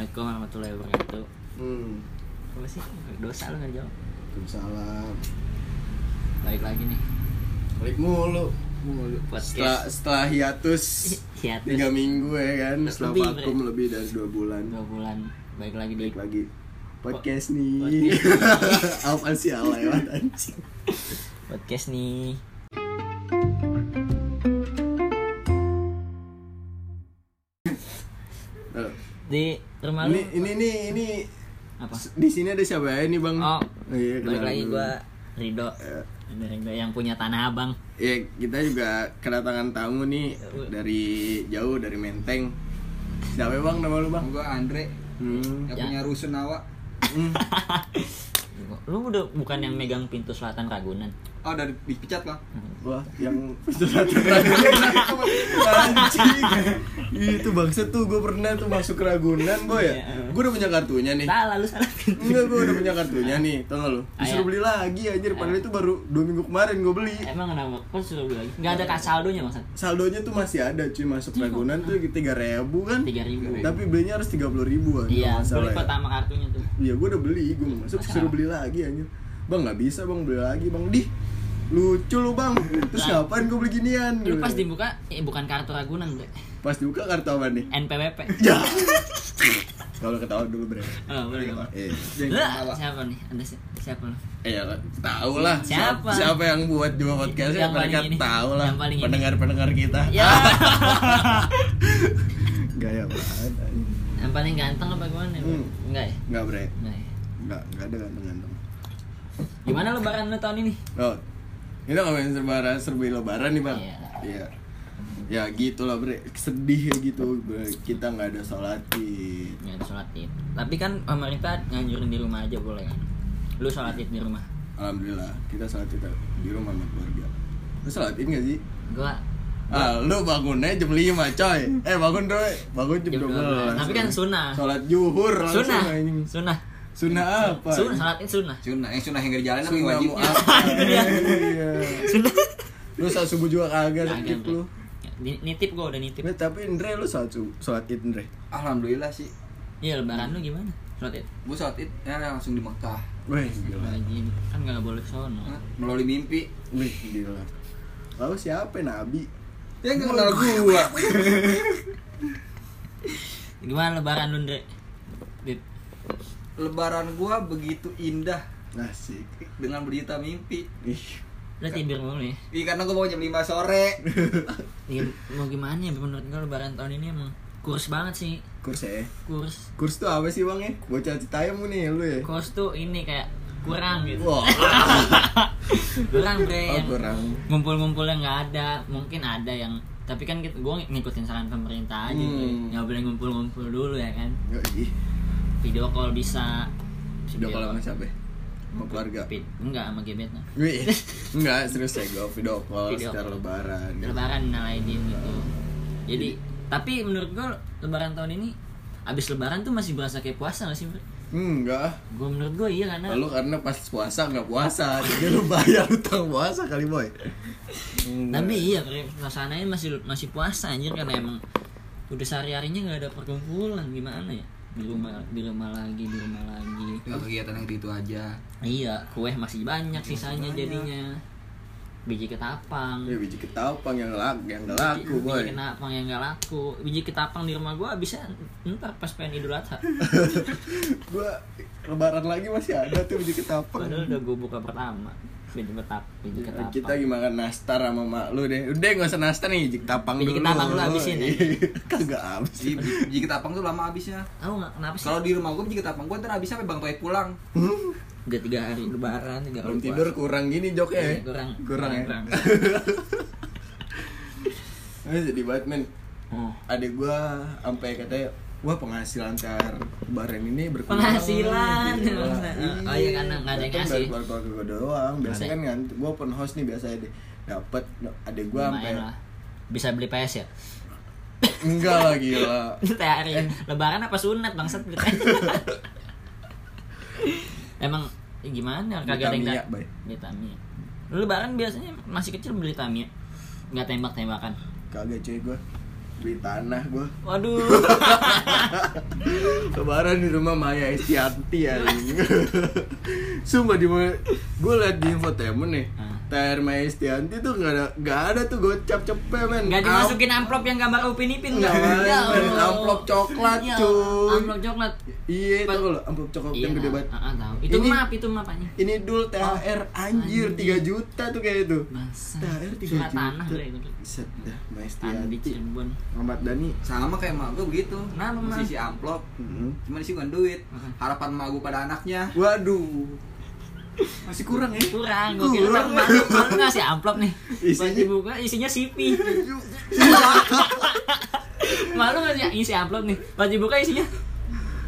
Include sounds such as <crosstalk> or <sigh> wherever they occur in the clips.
Assalamualaikum warahmatullahi wabarakatuh. Hmm. Apa sih? Dosa lu nggak jawab. Waalaikumsalam. Balik lagi nih. Balik mulu. Mulu Setelah setelah hiatus Hiatus. tiga minggu ya kan, setelah Lebih, vakum lebih dari dua bulan. Dua bulan. Balik lagi di Balik lagi podcast nih. Podcast. <laughs> Apa sih alay anjing. podcast nih. Halo. Di rumah lu Ini ini ini ini apa? di sini ada siapa ya ini bang? Oh, iya, balik lagi dulu. gua Rido. Ya. Ada Rido yang punya tanah abang. Ya kita juga kedatangan tamu nih dari jauh dari Menteng. Siapa bang nama lu bang? Gua Andre Hmm. yang Ya. punya rusun awak. Hmm. <laughs> Lu udah bukan yang megang pintu selatan Ragunan. Oh dari dipecat bang. Wah, yang anjing. Itu bangsa tuh gue pernah tuh masuk ke Ragunan, boy ya. Iya. Gue udah punya kartunya nih. Salah lu salah. Enggak, gue udah punya kartunya nih, tau gak lu? Disuruh Ayah. beli lagi anjir, padahal itu baru dua minggu kemarin gue beli Emang kenapa? Kok suruh beli lagi? Gak ada kas saldonya maksud? Saldonya tuh masih ada cuy, masuk Iya. Ragunan tuh tiga ribu kan Tiga ribu. Tapi belinya harus tiga puluh ribu kan Iya, nggak salah pertama kartunya tuh. ya. Iya, gue udah beli, gue masuk Masa? suruh beli lagi anjir Bang nggak bisa bang, beli lagi bang Dih, lucu lu bang Terus Lah. ngapain gue beli ginian Lu pas dibuka, eh, bukan kartu Ragunan, Bre. Pas dibuka kartu apa nih? NPWP. Ya. Kalau ketawa dulu bre. Oh, boleh? Eh, Lah, siapa nih? Anda si- siapa lu? eh ya tahu lah. Siapa? Siapa yang buat dua podcast Yang paling mereka ini. tahu lah. Yang paling ini. Pendengar-pendengar kita. Ya. <laughs> Gaya banget. Yang paling ganteng apa gimana? Hmm. Enggak ya? Enggak bre. Enggak ya? Enggak, enggak ada ganteng-ganteng. Gimana lebaran lu tahun ini? Oh, kita ngomongin lebaran, serba lebaran nih bang. Iya. Iya. Ya gitu lah bre, sedih ya gitu bre. Kita nggak ada sholat id. Ya ada sholat id. Tapi kan pemerintah nganjurin di rumah aja boleh kan? Lu sholat id di rumah? Alhamdulillah, kita sholat id di rumah sama keluarga. Lu sholat id nggak sih? Gua Ah, lu bangunnya jam 5 coy. Eh bangun dong, bangun jam, Jam 12. 12. Tapi kan sunnah. Sholat zuhur langsung sunnah. Sunnah. Sunnah apa? Sunnah, sholat id sunnah. Sunnah, yang sunnah yang gak jalan Sunnah wajibnya? <laughs> Itu dia. Iya. Lu saat subuh juga kagak skip Bre. lu. Ni- Nitip gua udah nitip. Nah, tapi Indre lu saat subuh, sholat id Indre. Alhamdulillah sih. Iya lebaran lu gimana? Sholat id. Gua sholat id ya langsung di Mekah. Wih, gila. Kan nggak boleh sono. Melalui mimpi. Wih, gila. Lalu siapa Nabi? Ya nggak kenal gua. Gimana lebaran lu, Ndre? Lebaran gua begitu indah Asik. dengan berjuta mimpi. Ih. Lu tidur mulu ya? Iya karena gua mau jam 5 sore. <laughs> Ya, mau gimana ya menurut gua lebaran tahun ini emang kurs banget sih. Kurs ya? Kurs. Kurs tuh apa sih bang ya? Bocah Citayam nih lu ya? Kurs tuh ini kayak kurang gitu. Wah, <laughs> kurang bre oh, yang kurang. ngumpul-ngumpulnya nggak ada mungkin ada yang tapi kan kita gue ngikutin saran pemerintah aja Hmm. nggak boleh ngumpul-ngumpul dulu ya kan sih. Video call bisa Video call sama siapa? ya? Sama keluarga. Enggak sama gebet Wih, <laughs> enggak serius ya gue video call Video secara call. lebaran. lebaran nalaidin gitu jadi tapi menurut gue lebaran tahun ini abis lebaran tuh masih berasa kayak puasa gak sih? Hmm, enggak. gue menurut gue iya karena Lalu karena pas puasa nggak puasa, <laughs> jadi lu bayar utang puasa kali boy. Enggak. <laughs> tapi iya bre, suasananya masih masih puasa anjir karena emang udah sehari harinya nggak ada perkumpulan gimana ya di rumah di rumah lagi di rumah lagi Tinggal kegiatan yang gitu aja. Iya, kue masih banyak sisanya banyak. jadinya. Biji ketapang. Ya biji ketapang yang laku, yang nggak laku biji, boy. biji ketapang yang gak laku. Biji ketapang di rumah gua bisa ntar pas pengen Idul Adha. <laughs> Gua lebaran lagi masih ada tuh biji ketapang. Padahal udah gua buka pertama. Biji ketap, biji ketapang. Kita gimana nastar sama mak lu deh. Udah nggak usah nastar nih, biji ketapang Biji dulu. ketapang lu habisin ya? <laughs> Kagak habis. Biji ketapang tuh lama habisnya. Tahu nggak kenapa sih? Kalau di rumah gua biji ketapang gua ntar habisnya sampai bang Toy pulang. Udah tiga hari lebaran, tiga Belum hari tidur kurang gini joknya ya. Iya, kurang. Kurang ya. Kurang. <laughs> Eh, jadi Batman. Oh. Adik gua sampai katanya Wah penghasilan tar lebaran ini berkurang Penghasilan. Oh, <laughs> iya, karena nggak ada yang Kan ngasih. dari keluarga gua doang Biasa Nggak ada. kan kan Gua open house nih biasa deh Dapet Adik gua sampai. Bisa beli PS ya? Enggak lah gila <laughs> THR Eh. ya. Lebaran apa sunat bangsat beli PS? <laughs> Emang ya gimana kagak ada yang. Beli Tamiya. Lebaran biasanya masih kecil beli Tamiya. Enggak tembak-tembakan. Kagak cuy gua beli tanah gua Waduh. <laughs> lebaran di rumah Maya Estianti ya <laughs> sumpah di gue liat di infotainment nih. THR Maya Estianti tuh nggak ada nggak ada tuh gocap cepet men Nggak dimasukin amplop yang gambar Upin Ipin nggak? main, Ya. Amplop coklat, Ya, cuy. Amplop coklat. iya itu kalau amplop coklat yang gede banget tahu. Itu Ini- map itu mapanya. ini dul THR anjir anjir. 3 juta tuh kayak itu Masa. THR 3 Surat juta tanah. Set dah Maya Tandi Estianti Cirebon. Ahmad Dhani Sama kayak emak gue begitu. Ma? Sisi amplop. Hmm. Cuma isi bukan duit. Harapan emak gue pada anaknya. Waduh masih kurang ya Kurang, gue kira Kurang. malu, malu ngasih amplop nih. Pas Isinya- dibuka isinya sipi. malu nggak sih isi amplop nih? Pas dibuka isinya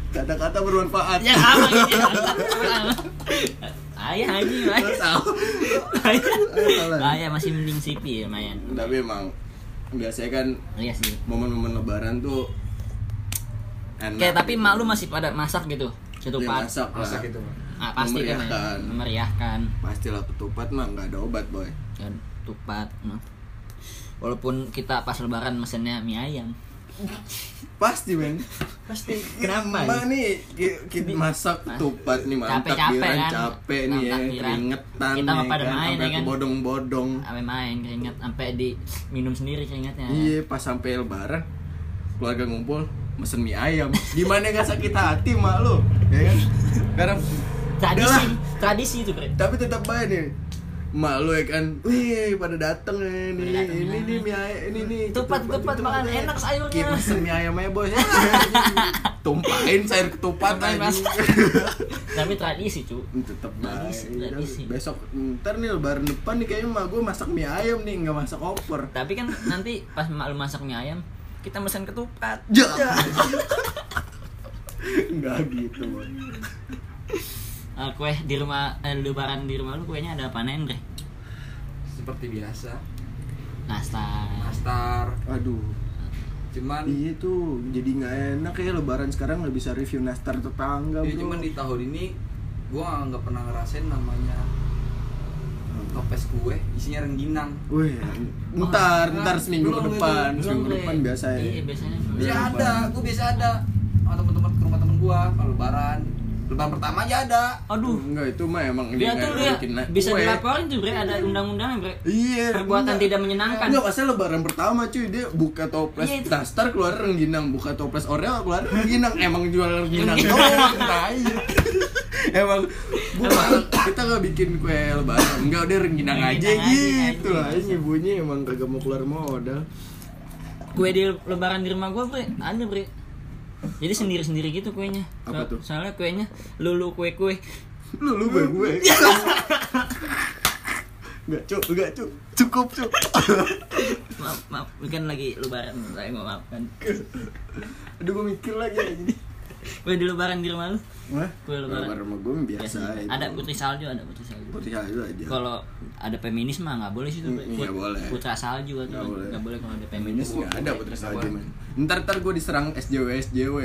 kata-kata bermanfaat ya apa gitu. Ayah haji, ayah. Ayah. masih mending sipi ya, lumayan. tapi emang biasanya kan Iya sih. momen-momen lebaran tuh enak Kayak tapi gitu. malu masih pada masak gitu. Ya, Ketupat. masak. Masak itu. Ah, pasti kan ya. Memeriahkan. Memeriahkan. pastilah ketupat mah nggak ada obat boy Dan tupat. no. Walaupun kita pas lebaran mesennya mie ayam. pasti men Pasti. Kenapa? Mbak nih ki- kita masak Mas- ketupat nih mantap Capek-capek biran kan? capek nih ya keringetan Kita mah ya pada kan, main, ya kan? bodong-bodong Sampai main keringat sampai di minum sendiri keringatnya. iya pas sampai lebaran keluarga ngumpul mesen mie ayam gimana gak sakit hati mak lu ya kan sekarang Tradisi, udahlah. tradisi itu, Bre. tapi tetap baik nih mak lu ya kan wih pada dateng ya nih dateng, ini ya. nih mie ayam ini nih Tupat, ketupat, tupat, ketupat, makan ya. enak sayurnya. Mie ayam aja bos <laughs> tumpahin sayur ketupat aja <laughs> Tapi tradisi, cu. tetep baik Tradisi, tradisi. besok ntar nih lebaran depan nih kayaknya mak gue masak mie ayam nih nggak masak opor Tapi kan nanti pas mak lu masak mie ayam, kita mesen ketupat. Ya. <laughs> nggak gitu Eh, kue di rumah eh, lebaran di rumah lu kuenya ada apa Bre? Seperti biasa. Nastar. Nastar. aduh Cuman iya tuh jadi nggak enak ya lebaran sekarang nggak bisa review nastar tetangga ya, bro cuman di tahun ini gua nggak pernah ngerasain namanya toples kue isinya rengginang. Wih, ntar, Oh, ntar seminggu belum ke depan, itu. seminggu Belum, ke depan biasa ya. Iya, biasanya. Biasa Iya, ada, gua biasa ada. Sama teman-teman ke rumah temen gua kalau lebaran. Lebaran pertama aja ada. Aduh, Enggak, itu mah emang dia nggak tuh dia bisa kue. dilaporin tuh, Bre, ada undang-undangnya, Bre. Iya, Perbuatan enggak. tidak menyenangkan. Enggak, pasal lebaran pertama cuy, dia buka toples Iya, itu. nastar keluar rengginang, buka toples oreo keluar rengginang. Emang jual rengginang doang, tai. <laughs> Emang bukan kita nggak bikin kue lebaran, enggak udah rengginang aja Rengginang aja, gitu lah. ibunya emang kagak mau keluar modal. Kue di lebaran di rumah gua, Bre, ada, Bre. Jadi sendiri-sendiri gitu kuenya. Apa So- tuh? Soalnya kuenya lulu kue-kue. Lu lu gue gue. <laughs> Enggak, cuk, enggak, cuk. Cukup, cuk. <laughs> Maaf, maaf, kan lagi lebaran, saya mau maafkan. Aduh, gue mikir lagi ini. Kue di lebaran di rumah lu? Wah, Kue lebaran. lebaran sama gue biasa. itu. Ada putri salju, ada putri salju. Putri salju aja. Kalau ada feminis mah nggak boleh sih tuh. Nggak boleh. Putra salju atau Nggak boleh. nggak boleh kalau ada Feminis nggak ada putri salju men. Ntar ntar gue diserang SJW SJW.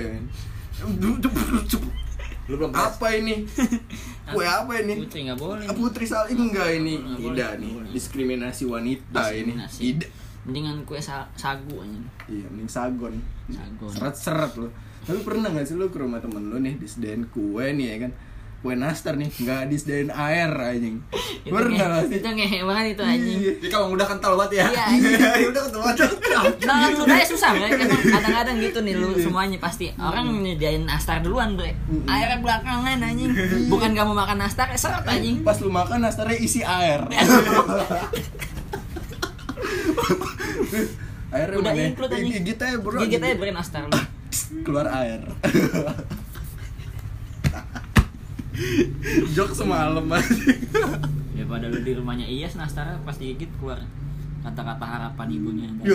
Lu belum? Apa ini? <laughs> Kue apa ini? Putri nggak boleh. Ah, Putri salju enggak ini? Tidak nih. Diskriminasi wanita ini. Diskriminasi. Tidak. Mendingan kue sa- sagu aja. Iya, mending sagon. Sagon. Seret-seret lo. Tapi pernah gak sih lo ke rumah temen lo nih disediain kue nih ya kan? Kue nastar nih, nggak disediain air anjing. Itu Pernah nge- gak sih? Itu ngehe banget itu anjing. Iya. Jadi kalau udah kental banget ya. Iya, <laughs> anjing. Iya, udah kental banget. <laughs> Nah, lu aja susah. Emang kadang-kadang gitu nih Iya. lu semuanya pasti orang nyediain nastar duluan bre. Airnya belakangan anjing. Iya. Bukan kamu makan nastar, eh, seret anjing. Pas lu makan nastarnya isi air. <laughs> Airnya Udah mana? include, anjing. Gigit aja bro. Gigit aja bre nastar lu. Keluar air. <laughs> Jok semalam anjing. Ya pada lu di rumahnya Iyas nastarnya pas digigit keluar kata-kata harapan ibunya. <laughs> Ya,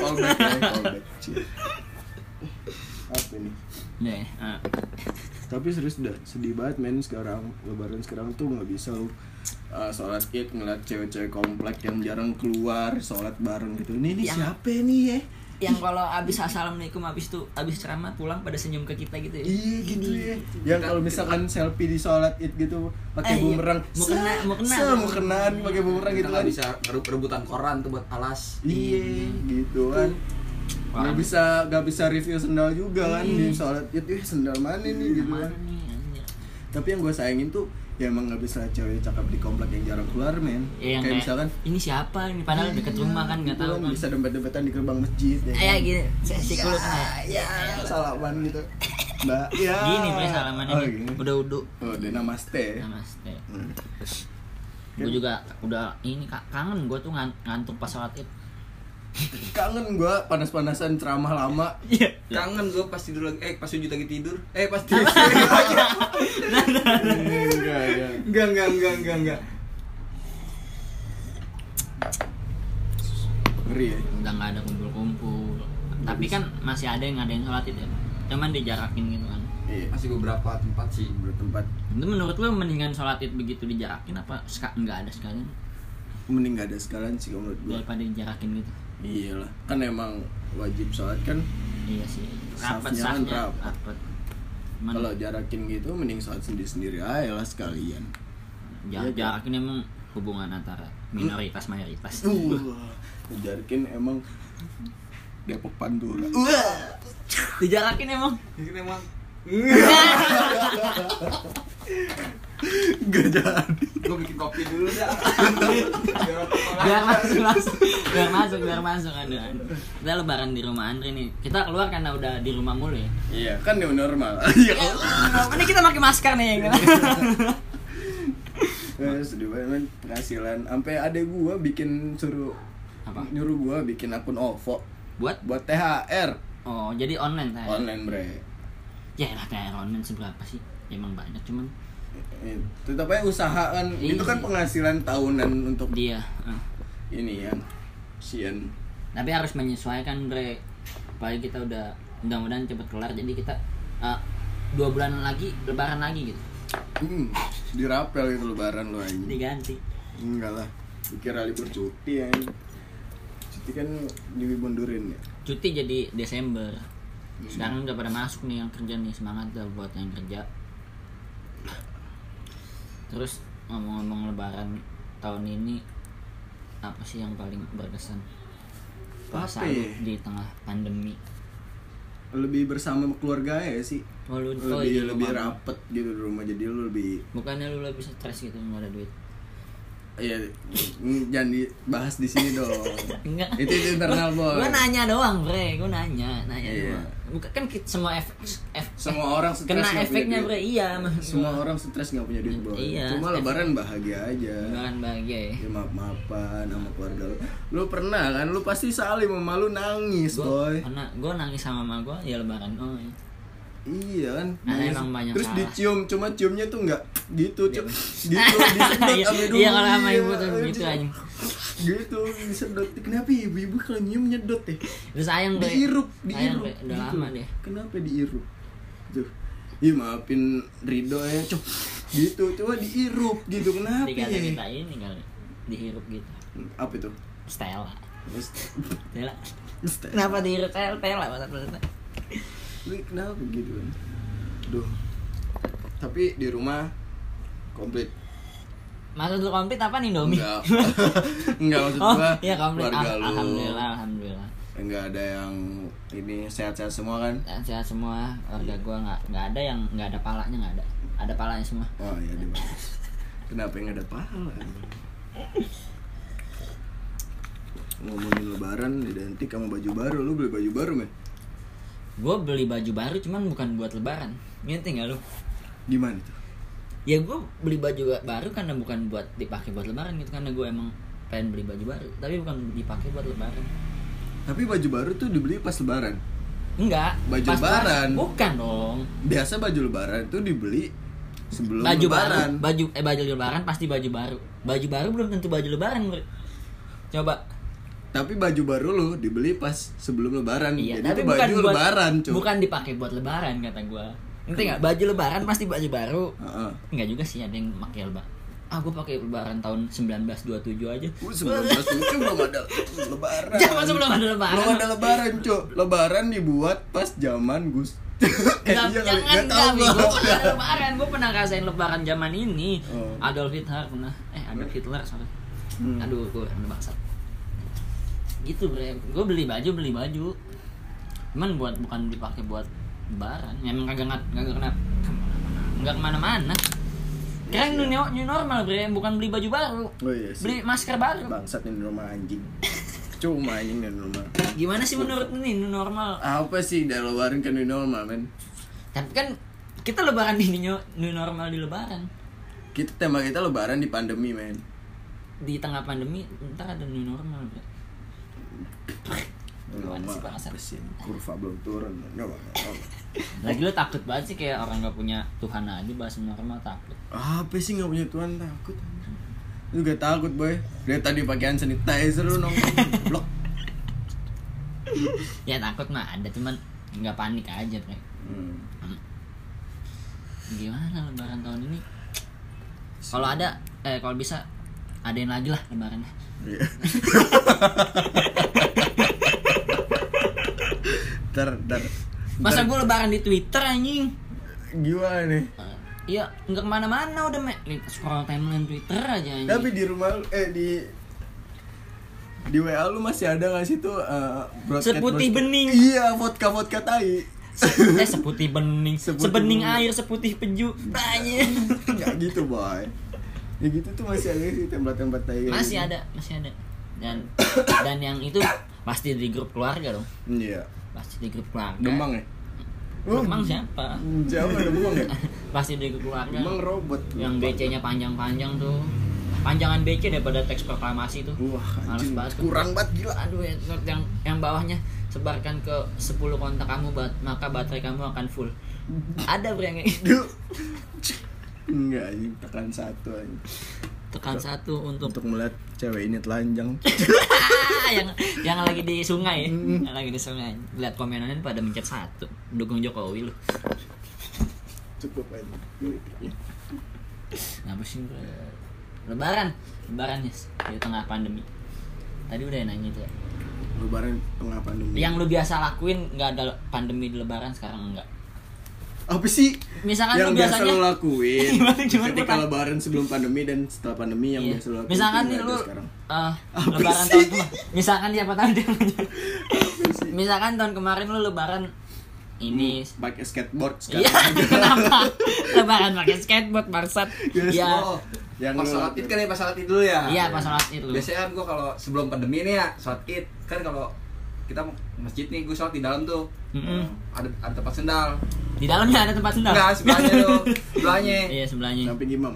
callback ya, callback. Apa ini? Ya, ah. Tapi serius udah sedih banget men sekarang Lebaran sekarang tuh nggak bisa lu uh, sholat id ngeliat cewek-cewek komplek yang jarang keluar sholat bareng gitu ini ini Yang- siapa nih ya yang kalau abis assalamualaikum abis tuh abis ceramah pulang pada senyum ke kita gitu ya. iya gitu ya gitu. yang kalau misalkan selfie di sholat id gitu pakai Eh, iya. bumerang Mau kena- mau kena. se- mau kenaan pakai bumerang Kita gitu nggak kan bisa rebut- rebutan koran tuh buat alas. iya gitu kan nggak bisa nggak bisa review sendal juga kan Iya. di sholat id ih sendal mana nih gitu Mana kan tapi yang gue sayangin tuh ya emang nggak bisa cewek cakep di komplek yang jarang keluar men. Ya, yang kayak kayak, misalkan ini siapa ini? Padahal deket rumah kan nggak gitu tahu kan bisa dempet-dempetan di gerbang masjid ya ya kan? gitu. Si- kulit kan ya ya salaman gitu. Mbak ya. Gini bre salamannya oh, gini. udah udah oh dia namaste. Namaste. Hmm. gue juga udah ini Kak, kangen gue tuh ngan- ngantuk pas sholat id. <laughs> Kangen gue panas-panasan ceramah lama. Iya. Kangen gue pas tidur lagi eh pas sujud lagi tidur. Eh pas <laughs> tidur. Ya enggak enggak enggak enggak enggak. Ngeri ya. Udah nggak ada kumpul-kumpul. Tapi kan masih ada yang ada yang sholat id ya. Cuman dijarakin gitu kan. Iya. Masih beberapa tempat sih bertempat itu menurut lu mendingan sholat id begitu dijarakin apa seka- nggak ada sekalian? Mending gak ada sekalian sih kalau menurut gue daripada dijarakin gitu. Iyalah. Kan emang wajib sholat kan? Iya sih. Rapet Safnya kan rapat. Kalau jarakin gitu mending sholat sendiri-sendiri aja lah sekalian. Ja- iya, jarakin emang hubungan antara minoritas mayoritas. Uh. <laughs> Jarakin emang Depok Pantura. Dijarakin emang. Ini emang <laughs> <laughs> gak jadi. Gue bikin kopi dulu dah. Biar masuk masuk. Biar masuk biar masuk ada. Kita lebaran di rumah Andre nih. Kita keluar karena udah di rumah mulu ya. Iya kan new normal. <laughs> Iya. Ini kita pakai masker nih. Eh, sedih banget penghasilan. Sampai adek gua bikin suruh Apa? nyuruh gua bikin akun OVO. Buat? Buat THR oh jadi online tadi online bre. Ya lah THR online seberapa sih? Emang banyak cuman itu tapi usaha kan. Iya. itu kan penghasilan tahunan untuk dia eh. ini yang sian tapi harus menyesuaikan bre apalagi kita udah mudah-mudahan cepet kelar jadi kita eh, dua bulan lagi lebaran lagi gitu. Hmm, dirapel itu lebaran lo anjing. Diganti. Enggak lah dikira libur cuti ya cuti kan dimundurin ya. Cuti jadi Desember. Sekarang udah pada masuk nih yang kerja nih semangat dah buat yang kerja terus ngomong-ngomong lebaran tahun ini apa sih yang paling berkesan puasa lu ya? di tengah pandemi lebih bersama keluarga ya sih oh, lu, oh, lebih lebih rumah. rapet gitu di rumah jadi lu lebih bukannya lu lebih stres gitu nggak ada duit ya mm, jangan dibahas di sini dong. Enggak. Itu, itu internal boy gua nanya doang bre. Gua nanya nanya Iya. doang. Bukan kan semua efek ef- semua orang stres kena efeknya bre. Iya semua gua. orang stres nggak punya duit boy Iya, cuma lebaran bahagia aja. Lebaran bahagia ya. Ya maaf maafan sama keluarga lu. Lu pernah kan? Lu pasti salim sama lu nangis gua boy. karena gua nangis sama mama gua ya lebaran oh iya. Iya kan? Nah, emang banyak terus salah. dicium cuma ciumnya tuh nggak gitu cium gitu <laughs> disedot Iya, iya kalau sama iya, ibu tuh gitu iya. aja. Gitu disedot. Kenapa ibu-ibu kalau nyium nyedot ya? Terus sayang bre diirup diirup udah gitu. lama deh kenapa diirup tuh Ih maafin Rido ya cok gitu coba diirup gitu. Kenapa dikata ya? minta ini kali dihirup gitu. Apa itu? Stella. Terus- Stella. Terus- kenapa dihirup? Stella Stella Lu kenapa gitu kan Duh. Tapi di rumah Komplit. Maksud lu komplit apa nih Domi? Enggak. <laughs> Enggak maksud oh gua iya komplit. Keluarga Al- lu. alhamdulillah alhamdulillah. Enggak ada yang Ini sehat-sehat semua kan? Sehat semua. Keluarga gua nggak nggak ada yang nggak ada palanya nggak ada. Ada palanya semua. Oh iya di <laughs> Kenapa yang ada pahala Ngomongin lebaran identik sama baju baru. Lu beli baju baru men gue beli baju baru cuman bukan buat lebaran. Ngerti nggak lu? Gimana tuh ya gue beli baju baru karena bukan buat dipakai buat lebaran gitu karena gue emang pengen beli baju baru tapi bukan dipakai buat lebaran. Tapi baju baru tuh dibeli pas lebaran? Enggak Baju pas- pas- lebaran. bukan dong. Biasa baju lebaran tuh dibeli Sebelum baju lebaran. baru baju eh baju lebaran pasti baju baru. Baju baru belum tentu baju lebaran coba Tapi baju baru lu dibeli pas sebelum lebaran. iya Jadi tapi itu bukan baju buat, lebaran, cuy. bukan dipakai buat lebaran kata gue ngerti nggak baju lebaran pasti baju baru Heeh. Enggak juga sih ada yang pakai lebaran ah gue pakai lebaran tahun 1927 aja Uh, 19 lucu belum ada lebaran. Jangan sebelum ada lebaran. Belum ada lebaran, Cuk. Lebaran dibuat pas zaman Gus. <laughs> Eh, Jangan, iya jangan Nggak kami, gua. gue pernah lebaran, gue pernah ngerasain lebaran zaman ini Oh. Adolf Hitler pernah, eh Adolf Hitler sorry Hmm. Aduh, gue bangsat Gitu bre, gue beli baju, beli baju. Cuman buat bukan dipakai buat lebaran. Memang kagak ngat- kagak kena nggak ke mana-mana. Keren new, new normal bre. Bukan beli baju baru. Oh iya sih. beli masker baru. Bangsat ini rumah anjing. Cuma anjing dan rumah. gimana sih menurut nih new normal? Apa sih dari lebaran ke new normal, men? tapi kan kita lebaran di new, new normal di lebaran. Kita tema kita lebaran di pandemi, men. di tengah pandemi ntar ada new normal bre Gimana sih? Kurva belum turun. Enggak, lagi lu takut banget sih kayak orang nggak punya Tuhan aja bahas normal takut Apa sih nggak punya Tuhan takut? Lu gak takut, boy. Dari tadi pakaian sanitizer lu nongkrong blok. ya takut mah ada cuman nggak panik aja bre Hmm. gimana lebaran tahun ini kalau ada eh kalau bisa adain lagi lah lebarannya Iya. Ntar, ntar. masa gue lebaran di twitter anjing Gimana nih? Eh, Iya, nggak ke mana-mana udah me scroll timeline Twitter aja anjing. Tapi di rumah eh di di WA lu masih ada gak sih tuh uh, broadcast- Seputih broadcast- bening. Iya, vodka vodka tai. eh seputih bening, Seputih sebening bening. air, seputih peju. Banyak. Gak gitu, boy. Ya gitu tuh masih ada sih tempat-tempat tai. kayak masih gitu. ada, masih ada. Dan dan yang itu pasti di grup keluarga dong. Iya. Pasti di grup keluarga. Demang ya? Demang siapa? Jauh Demang ya? <laughs> Pasti di grup keluarga. Demang robot. yang BC-nya panjang-panjang tuh. Panjangan BC daripada teks proklamasi tuh. Wah, anjing. banget. Kurang banget gila. Aduh ya, yang yang bawahnya sebarkan ke 10 kontak kamu bat- maka baterai kamu akan full. <laughs> Ada bro yang gitu. Enggak, anjing tekan satu anjing. tekan satu untuk Untuk melihat cewek ini telanjang. <laughs> yang yang lagi di sungai, yang lagi di sungai. Lihat komenannya pada mencet satu, dukung Jokowi lu. Cukup aja. Ngapa sih? Lebaran, lebaran yes, di tengah pandemi. Tadi udah nanya tuh. Lebaran tengah pandemi. Yang lu biasa lakuin nggak ada pandemi di lebaran sekarang enggak? Apa sih Misalkan yang lu biasa biasanya lo lakuin <laughs> Gimana, gimana, ketika lebaran sebelum pandemi dan setelah pandemi yang Iya. biasa lo lakuin Misalkan nih lu ada sekarang eh, Apa lebaran sih? tahun kemarin. Misalkan siapa tahu dia? Misalkan tahun kemarin lu lebaran ini pakai skateboard Iya, sekarang <laughs> kenapa? Lebaran pakai skateboard bangsat. Yes, Iya. Oh, Yang pas lu sholat id kan ya pas sholat id dulu ya Iya, pas sholat id dulu. biasanya kan gue kalau sebelum pandemi nih ya sholat id kan kalau kita masjid nih gue sholat di dalam tuh. Mm-mm. ada ada tempat sendal. Di dalamnya ada tempat sendal. enggak sebelahnya tuh. <laughs> Sebelahnya. Iya, sebelahnya. samping imam?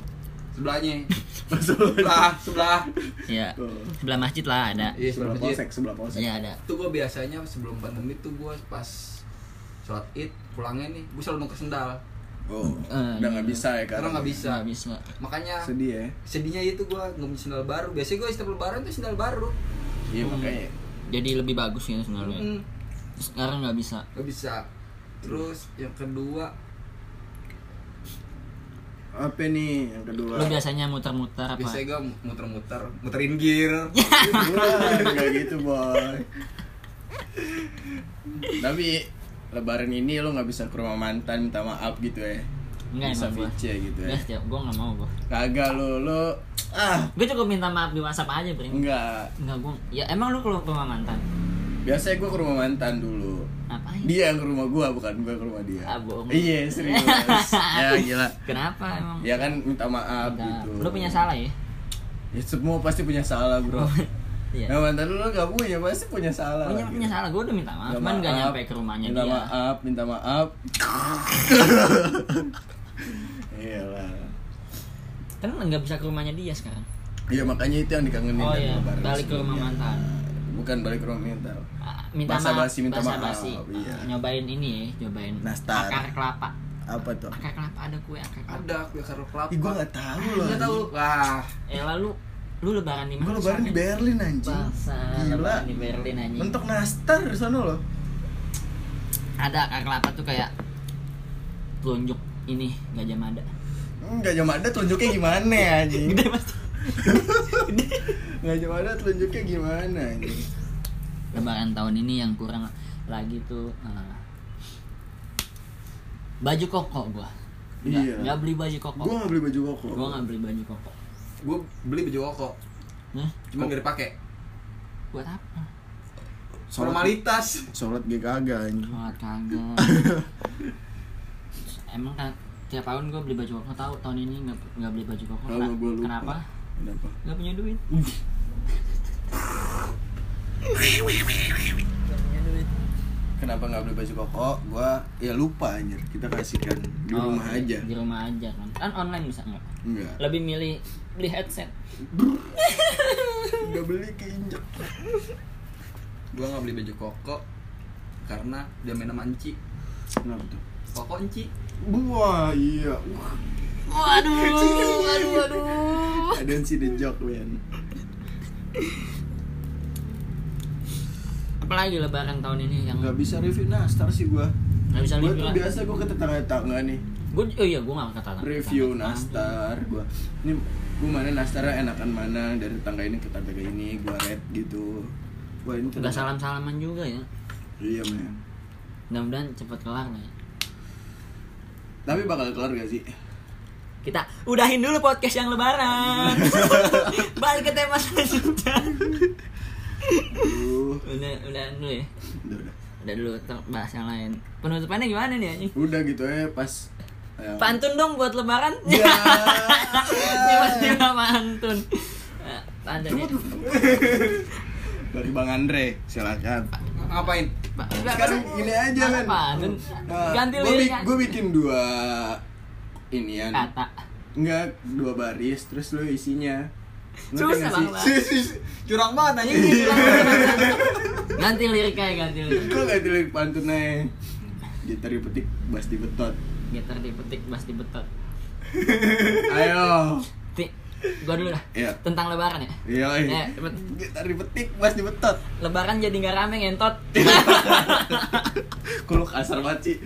Sebelahnya. <laughs> Sebelah. Sebelah Iya. Sebelah masjid lah ada. iya sebelah sebelah masjid. polsek sebelah polsek. Iya, ada. tuh gue biasanya sebelum pandemi tuh gue pas sholat id pulangnya nih gue selalu nuker sendal. Oh Eh, udah iya. nggak bisa ya karena nggak bisa. Nggak bisa. makanya sedih ya. sedihnya itu gue nggak punya sendal baru. Biasanya gue setiap lebaran tuh sendal baru. Iya makanya Jadi lebih bagus ya sebenarnya. Mm, Sekarang nggak bisa. nggak bisa terus yang kedua apa nih yang kedua Lu biasanya muter-muter apa? biasanya gue muter-muter muterin gear <laughs> nggak gitu boy tapi lebaran ini lo nggak bisa ke rumah mantan minta maaf gitu ya Enggak bisa vice gitu ya Enggak, setiap gua nggak mau gua. kagak lo lo ah Gue cukup minta maaf di WhatsApp aja, Bring. enggak Enggak, gua. Ya emang lu ke rumah mantan. biasanya gue ke rumah mantan dulu Ngapain? dia yang ke rumah gua bukan gua ke rumah dia Ah, bohong. iya serius <laughs> ya gila Kenapa emang? ya kan minta maaf Minta- gitu Lu punya salah ya? ya semua pasti punya salah bro <laughs> Iya. Nah, mantan lu gak punya pasti punya salah Punya, punya salah, gue udah minta maaf, Minta cuman gak nyampe ke rumahnya minta dia. maaf minta maaf <laughs> Iyalah. Kan nggak bisa ke rumahnya dia sekarang. Iya makanya itu yang dikangenin Oh, iya. Balik ke rumah mantan. Bukan balik ke rumah mantan. Ah, Minta maaf, Basa-basi minta maaf, basa-basi. iya. Ah, Nyobain ini ya, nyobain Nastar. akar kelapa. Apa tuh? Akar kelapa ada kue akar kelapa. ada aku yang karo kelapa Ih gua gak tahu loh. nggak tahu wah Eh lalu lu lebaran di mana? Gua lebaran di? Berlin anjing. Bangsa, Gila. lebaran di Berlin anjing. Mentok nastar di sana loh. Ada akar kelapa tuh kayak telunjuk ini Gajah Mada. Enggak jam ada telunjuknya gimana anjing? Gede pasti. Enggak jam ada telunjuknya gimana anjing? Lebaran tahun ini yang kurang lagi tuh eh, baju koko gua. Nggak, Iya. nggak beli baju koko. Gua gak beli baju koko. Gua nggak beli baju koko. gue beli baju koko Nah, cuma gak dipakai buat apa? formalitas sholat gak kagak sholat kagak <laughs> emang kan tiap tahun gue beli baju koko tahu tahun ini nggak nggak beli baju koko kenapa Kenapa? nggak punya duit Nggak. Kenapa nggak beli baju koko? Gua ya lupa anjir. Kita kasihkan di Oh, rumah aja. di rumah aja kan kan online bisa nggak Enggak. lebih milih beli headset Udah beli keinjek. gua nggak beli baju koko karena dia main sama Enci Kenapa tuh? Koko Enci Wah, iya. Waduh waduh waduh I don't see the joke, man. apalagi lebaran tahun ini yang Nggak bisa review nastar sih gua. nggak bisa Gua tuh biasa gua ke tetangga-tetangga nih. gue oh iya gue nggak kata Review nastar gua. Ini gua mana nastarnya enakan mana dari tetangga ini ke tetangga ini gua rate gitu. Wah, ini nggak tetangga- salam salaman juga ya Iya, man. mudah-mudahan cepet kelar lah ya. Tapi bakal kelar gak sih? kita udahin dulu podcast yang lebaran <laughs> balik ke tema selanjutnya Aduh. udah udah dulu ya Udah, udah. udah dulu bahas yang lain penutupannya gimana nih anjing Udah gitu ya pas ya. pantun dong buat lebaran <laughs> Ya. tiba-tiba pantun Eh, pantun ya <laughs> Dari Bang Andre, silakan. ngapain Sekarang kan- gini aja, pantun ganti lirik kan? gue bikin dua inian. kata Enggak, dua baris terus lu isinya. Susah banget. <laughs> curang banget Ini anjing gitu lah. ganti ganti lirik Gue gak lirik pantunnya. Gitar dipetik, bass dibetot. gitar dipetik bass dibetot <laughs> Ayo. Gua dulu dah Iya. tentang lebaran ya Iya, eh. Ya, Gitar dipetik, bass dibetot. lebaran jadi nggak rame ngentot <laughs> lu kasar banget sih? <laughs>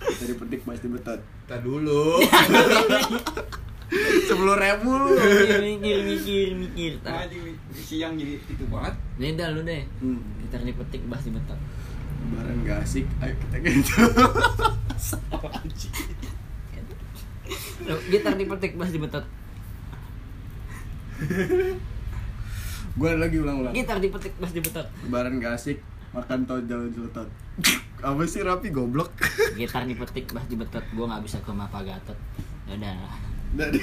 Gitar dipetik, bass dibetot. kita dulu Sepuluh ribu lu. mikir mikir mikir siang jadi itu banget beda lu deh Hmm. gitar dipetik bass dibetot Lebaran gak asik, ayo kita gitu. <laughs> Gitar dipetik bass dibetot Gue lagi ulang-ulang. gitar dipetik bass dibetot Lebaran gak asik, makan tojol jelotot. Apa sih rapi goblok? gitar dipetik bass dibetot gua nggak bisa ke rumah Pak Gatot ya udah Dari